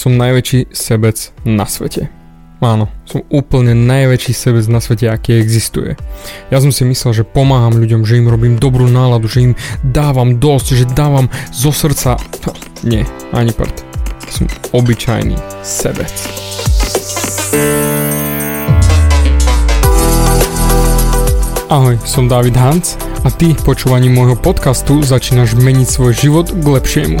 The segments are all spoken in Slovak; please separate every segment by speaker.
Speaker 1: som najväčší sebec na svete. Áno, som úplne najväčší sebec na svete, aký existuje. Ja som si myslel, že pomáham ľuďom, že im robím dobrú náladu, že im dávam dosť, že dávam zo srdca. Nie, ani prd. Som obyčajný sebec. Ahoj, som David Hans a ty počúvaním môjho podcastu začínaš meniť svoj život k lepšiemu.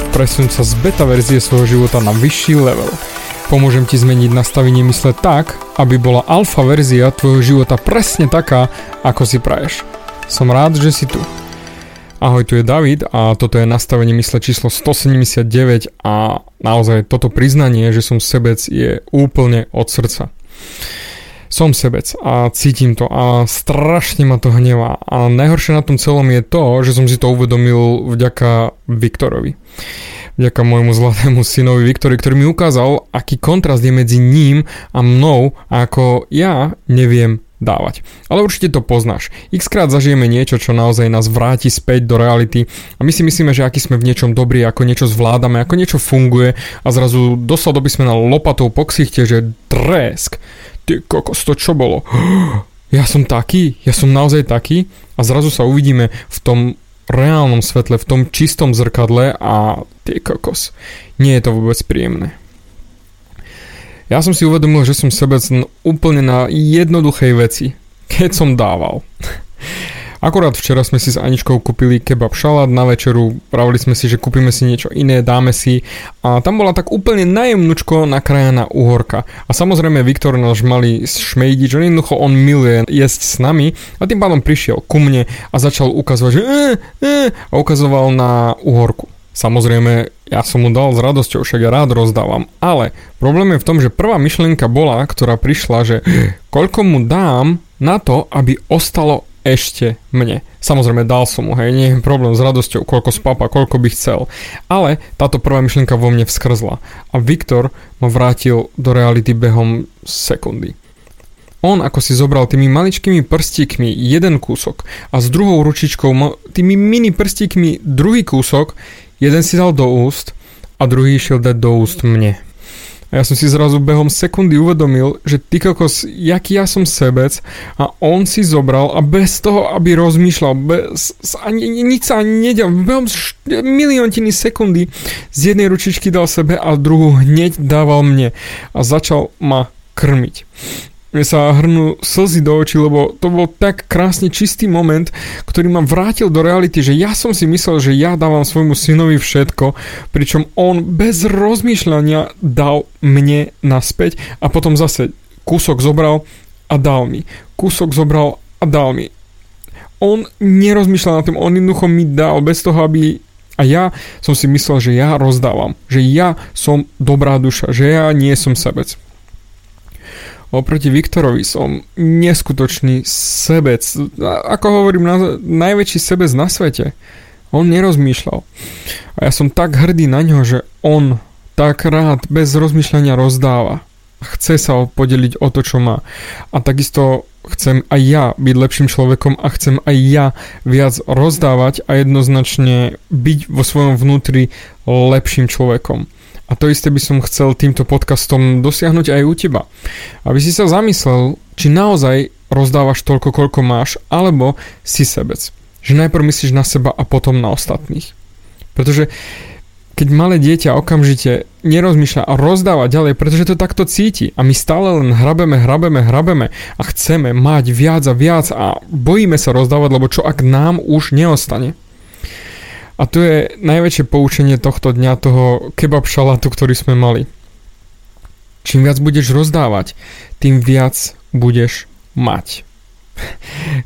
Speaker 1: Presun sa z beta verzie svojho života na vyšší level. Pomôžem ti zmeniť nastavenie mysle tak, aby bola alfa verzia tvojho života presne taká, ako si praješ. Som rád, že si tu. Ahoj, tu je David a toto je nastavenie mysle číslo 179 a naozaj toto priznanie, že som sebec je úplne od srdca som sebec a cítim to a strašne ma to hnevá. A najhoršie na tom celom je to, že som si to uvedomil vďaka Viktorovi. Vďaka môjmu zlatému synovi Viktorovi, ktorý mi ukázal, aký kontrast je medzi ním a mnou a ako ja neviem dávať. Ale určite to poznáš. X krát zažijeme niečo, čo naozaj nás vráti späť do reality a my si myslíme, že aký sme v niečom dobrí, ako niečo zvládame, ako niečo funguje a zrazu by sme na lopatou po ksichte, že tresk ty kokos, to čo bolo? Ja som taký, ja som naozaj taký a zrazu sa uvidíme v tom reálnom svetle, v tom čistom zrkadle a ty kokos, nie je to vôbec príjemné. Ja som si uvedomil, že som sebec úplne na jednoduchej veci, keď som dával. Akorát včera sme si s Aničkou kúpili kebab šalát na večeru, pravili sme si, že kúpime si niečo iné, dáme si a tam bola tak úplne najemnučko nakrájaná uhorka. A samozrejme Viktor náš malý šmejdič, že jednoducho on miluje jesť s nami a tým pádom prišiel ku mne a začal ukazovať, že e, e, a ukazoval na uhorku. Samozrejme, ja som mu dal s radosťou, však ja rád rozdávam. Ale problém je v tom, že prvá myšlienka bola, ktorá prišla, že koľko mu dám na to, aby ostalo ešte mne. Samozrejme dal som mu, hej, nie je problém s radosťou, koľko spapa, koľko by chcel. Ale táto prvá myšlienka vo mne vskrzla. A Viktor ma vrátil do reality behom sekundy. On ako si zobral tými maličkými prstíkmi jeden kúsok a s druhou ručičkou tými mini prstíkmi druhý kúsok, jeden si dal do úst a druhý išiel dať do úst mne. A ja som si zrazu behom sekundy uvedomil, že ty kokos, jaký ja som sebec a on si zobral a bez toho, aby rozmýšľal, bez, ani, nič sa ani nedel, behom miliontiny sekundy z jednej ručičky dal sebe a druhú hneď dával mne a začal ma krmiť mne sa hrnú slzy do očí, lebo to bol tak krásne čistý moment, ktorý ma vrátil do reality, že ja som si myslel, že ja dávam svojmu synovi všetko, pričom on bez rozmýšľania dal mne naspäť a potom zase kúsok zobral a dal mi. Kúsok zobral a dal mi. On nerozmýšľal nad tým, on jednoducho mi dal bez toho, aby a ja som si myslel, že ja rozdávam, že ja som dobrá duša, že ja nie som sebec. Oproti Viktorovi som neskutočný sebec. Ako hovorím, na, najväčší sebec na svete. On nerozmýšľal. A ja som tak hrdý na ňo, že on tak rád bez rozmýšľania rozdáva. Chce sa podeliť o to, čo má. A takisto chcem aj ja byť lepším človekom a chcem aj ja viac rozdávať a jednoznačne byť vo svojom vnútri lepším človekom. A to isté by som chcel týmto podcastom dosiahnuť aj u teba. Aby si sa zamyslel, či naozaj rozdávaš toľko, koľko máš, alebo si sebec. Že najprv myslíš na seba a potom na ostatných. Pretože keď malé dieťa okamžite nerozmýšľa a rozdáva ďalej, pretože to takto cíti a my stále len hrabeme, hrabeme, hrabeme a chceme mať viac a viac a bojíme sa rozdávať, lebo čo ak nám už neostane. A tu je najväčšie poučenie tohto dňa, toho kebab šalátu, ktorý sme mali. Čím viac budeš rozdávať, tým viac budeš mať.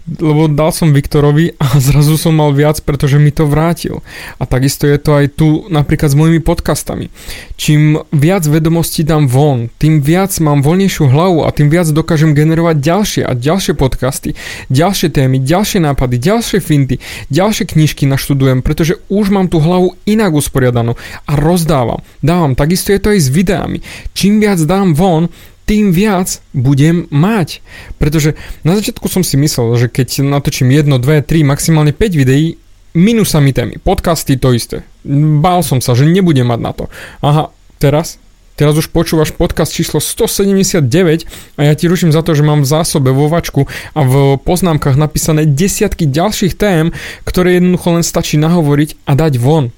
Speaker 1: Lebo dal som Viktorovi a zrazu som mal viac, pretože mi to vrátil. A takisto je to aj tu napríklad s mojimi podcastami. Čím viac vedomostí dám von, tým viac mám voľnejšiu hlavu a tým viac dokážem generovať ďalšie a ďalšie podcasty, ďalšie témy, ďalšie nápady, ďalšie finty, ďalšie knižky naštudujem, pretože už mám tú hlavu inak usporiadanú a rozdávam. Dávam. Takisto je to aj s videami. Čím viac dám von, tým viac budem mať. Pretože na začiatku som si myslel, že keď natočím 1, 2, 3, maximálne 5 videí, minusami témy. Podcasty to isté. Bál som sa, že nebudem mať na to. Aha, teraz Teraz už počúvaš podcast číslo 179 a ja ti ruším za to, že mám v zásobe vo a v poznámkach napísané desiatky ďalších tém, ktoré jednoducho len stačí nahovoriť a dať von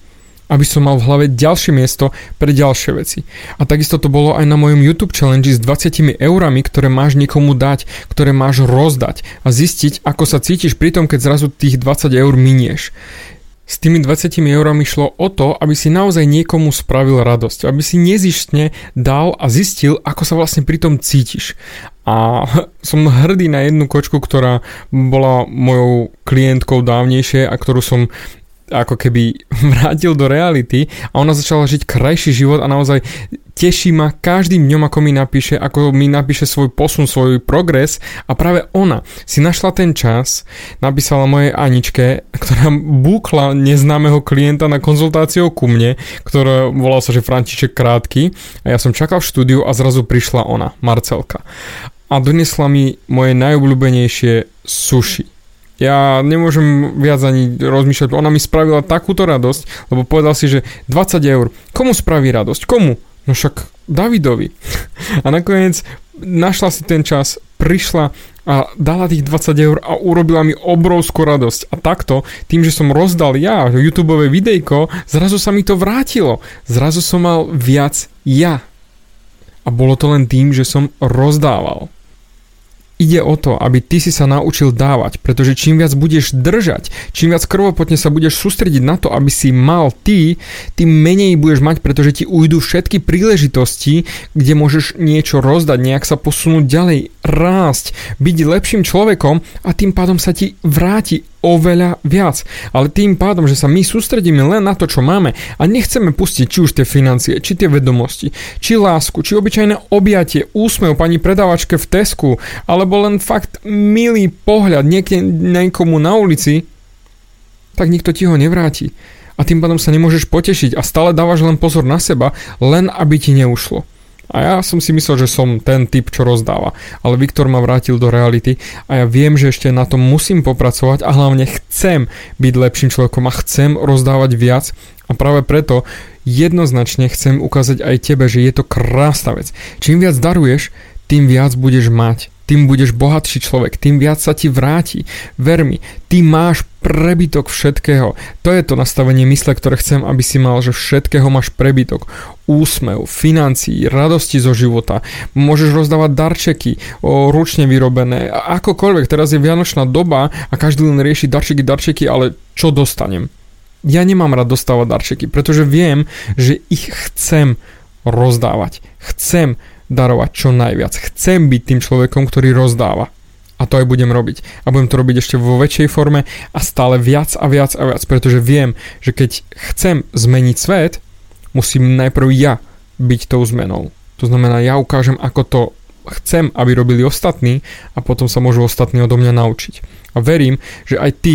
Speaker 1: aby som mal v hlave ďalšie miesto pre ďalšie veci. A takisto to bolo aj na mojom YouTube challenge s 20 eurami, ktoré máš niekomu dať, ktoré máš rozdať a zistiť, ako sa cítiš pri tom, keď zrazu tých 20 eur minieš. S tými 20 eurami šlo o to, aby si naozaj niekomu spravil radosť, aby si nezištne dal a zistil, ako sa vlastne pri tom cítiš. A som hrdý na jednu kočku, ktorá bola mojou klientkou dávnejšie a ktorú som ako keby vrátil do reality a ona začala žiť krajší život a naozaj teší ma každým dňom, ako mi napíše, ako mi napíše svoj posun, svoj progres. A práve ona si našla ten čas, napísala mojej Aničke, ktorá búkla neznámeho klienta na konzultáciu ku mne, ktorá volala sa, že František Krátky. A ja som čakal v štúdiu a zrazu prišla ona, Marcelka. A donesla mi moje najobľúbenejšie sushi ja nemôžem viac ani rozmýšľať. Ona mi spravila takúto radosť, lebo povedal si, že 20 eur. Komu spraví radosť? Komu? No však Davidovi. A nakoniec našla si ten čas, prišla a dala tých 20 eur a urobila mi obrovskú radosť. A takto, tým, že som rozdal ja YouTube videjko, zrazu sa mi to vrátilo. Zrazu som mal viac ja. A bolo to len tým, že som rozdával. Ide o to, aby ty si sa naučil dávať, pretože čím viac budeš držať, čím viac krvopotne sa budeš sústrediť na to, aby si mal ty, tým menej budeš mať, pretože ti ujdu všetky príležitosti, kde môžeš niečo rozdať, nejak sa posunúť ďalej, rásť, byť lepším človekom a tým pádom sa ti vráti oveľa viac. Ale tým pádom, že sa my sústredíme len na to, čo máme a nechceme pustiť či už tie financie, či tie vedomosti, či lásku, či obyčajné objatie, úsmev pani predávačke v Tesku, alebo len fakt milý pohľad niekde niekomu na ulici, tak nikto ti ho nevráti. A tým pádom sa nemôžeš potešiť a stále dávaš len pozor na seba, len aby ti neušlo. A ja som si myslel, že som ten typ, čo rozdáva. Ale Viktor ma vrátil do reality a ja viem, že ešte na tom musím popracovať a hlavne chcem byť lepším človekom a chcem rozdávať viac a práve preto jednoznačne chcem ukázať aj tebe, že je to krásna vec. Čím viac daruješ, tým viac budeš mať tým budeš bohatší človek, tým viac sa ti vráti. Ver mi, ty máš prebytok všetkého. To je to nastavenie mysle, ktoré chcem, aby si mal, že všetkého máš prebytok. Úsmev, financií, radosti zo života. Môžeš rozdávať darčeky, o, ručne vyrobené, akokoľvek. Teraz je vianočná doba a každý len rieši darčeky, darčeky, ale čo dostanem? Ja nemám rád dostávať darčeky, pretože viem, že ich chcem rozdávať. Chcem darovať čo najviac. Chcem byť tým človekom, ktorý rozdáva. A to aj budem robiť. A budem to robiť ešte vo väčšej forme a stále viac a viac a viac, pretože viem, že keď chcem zmeniť svet, musím najprv ja byť tou zmenou. To znamená, ja ukážem, ako to chcem, aby robili ostatní a potom sa môžu ostatní odo mňa naučiť. A verím, že aj ty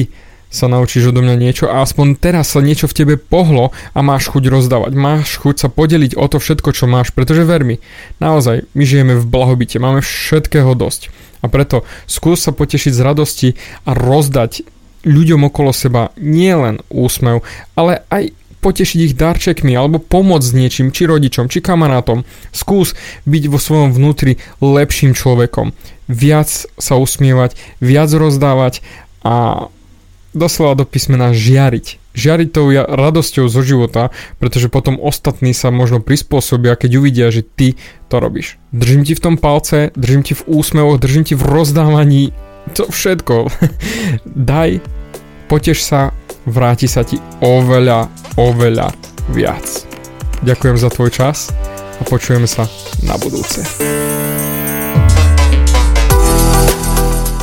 Speaker 1: sa naučíš odo mňa niečo a aspoň teraz sa niečo v tebe pohlo a máš chuť rozdávať, máš chuť sa podeliť o to všetko, čo máš, pretože ver mi, naozaj, my žijeme v blahobite, máme všetkého dosť. A preto skús sa potešiť z radosti a rozdať ľuďom okolo seba nielen úsmev, ale aj potešiť ich darčekmi alebo pomôcť s niečím, či rodičom, či kamarátom. Skús byť vo svojom vnútri lepším človekom. Viac sa usmievať, viac rozdávať a doslova do písmena žiariť. Žiariť tou radosťou zo života, pretože potom ostatní sa možno prispôsobia, keď uvidia, že ty to robíš. Držím ti v tom palce, držím ti v úsmevoch, držím ti v rozdávaní, to všetko. Daj, poteš sa, vráti sa ti oveľa, oveľa viac. Ďakujem za tvoj čas a počujeme sa na budúce.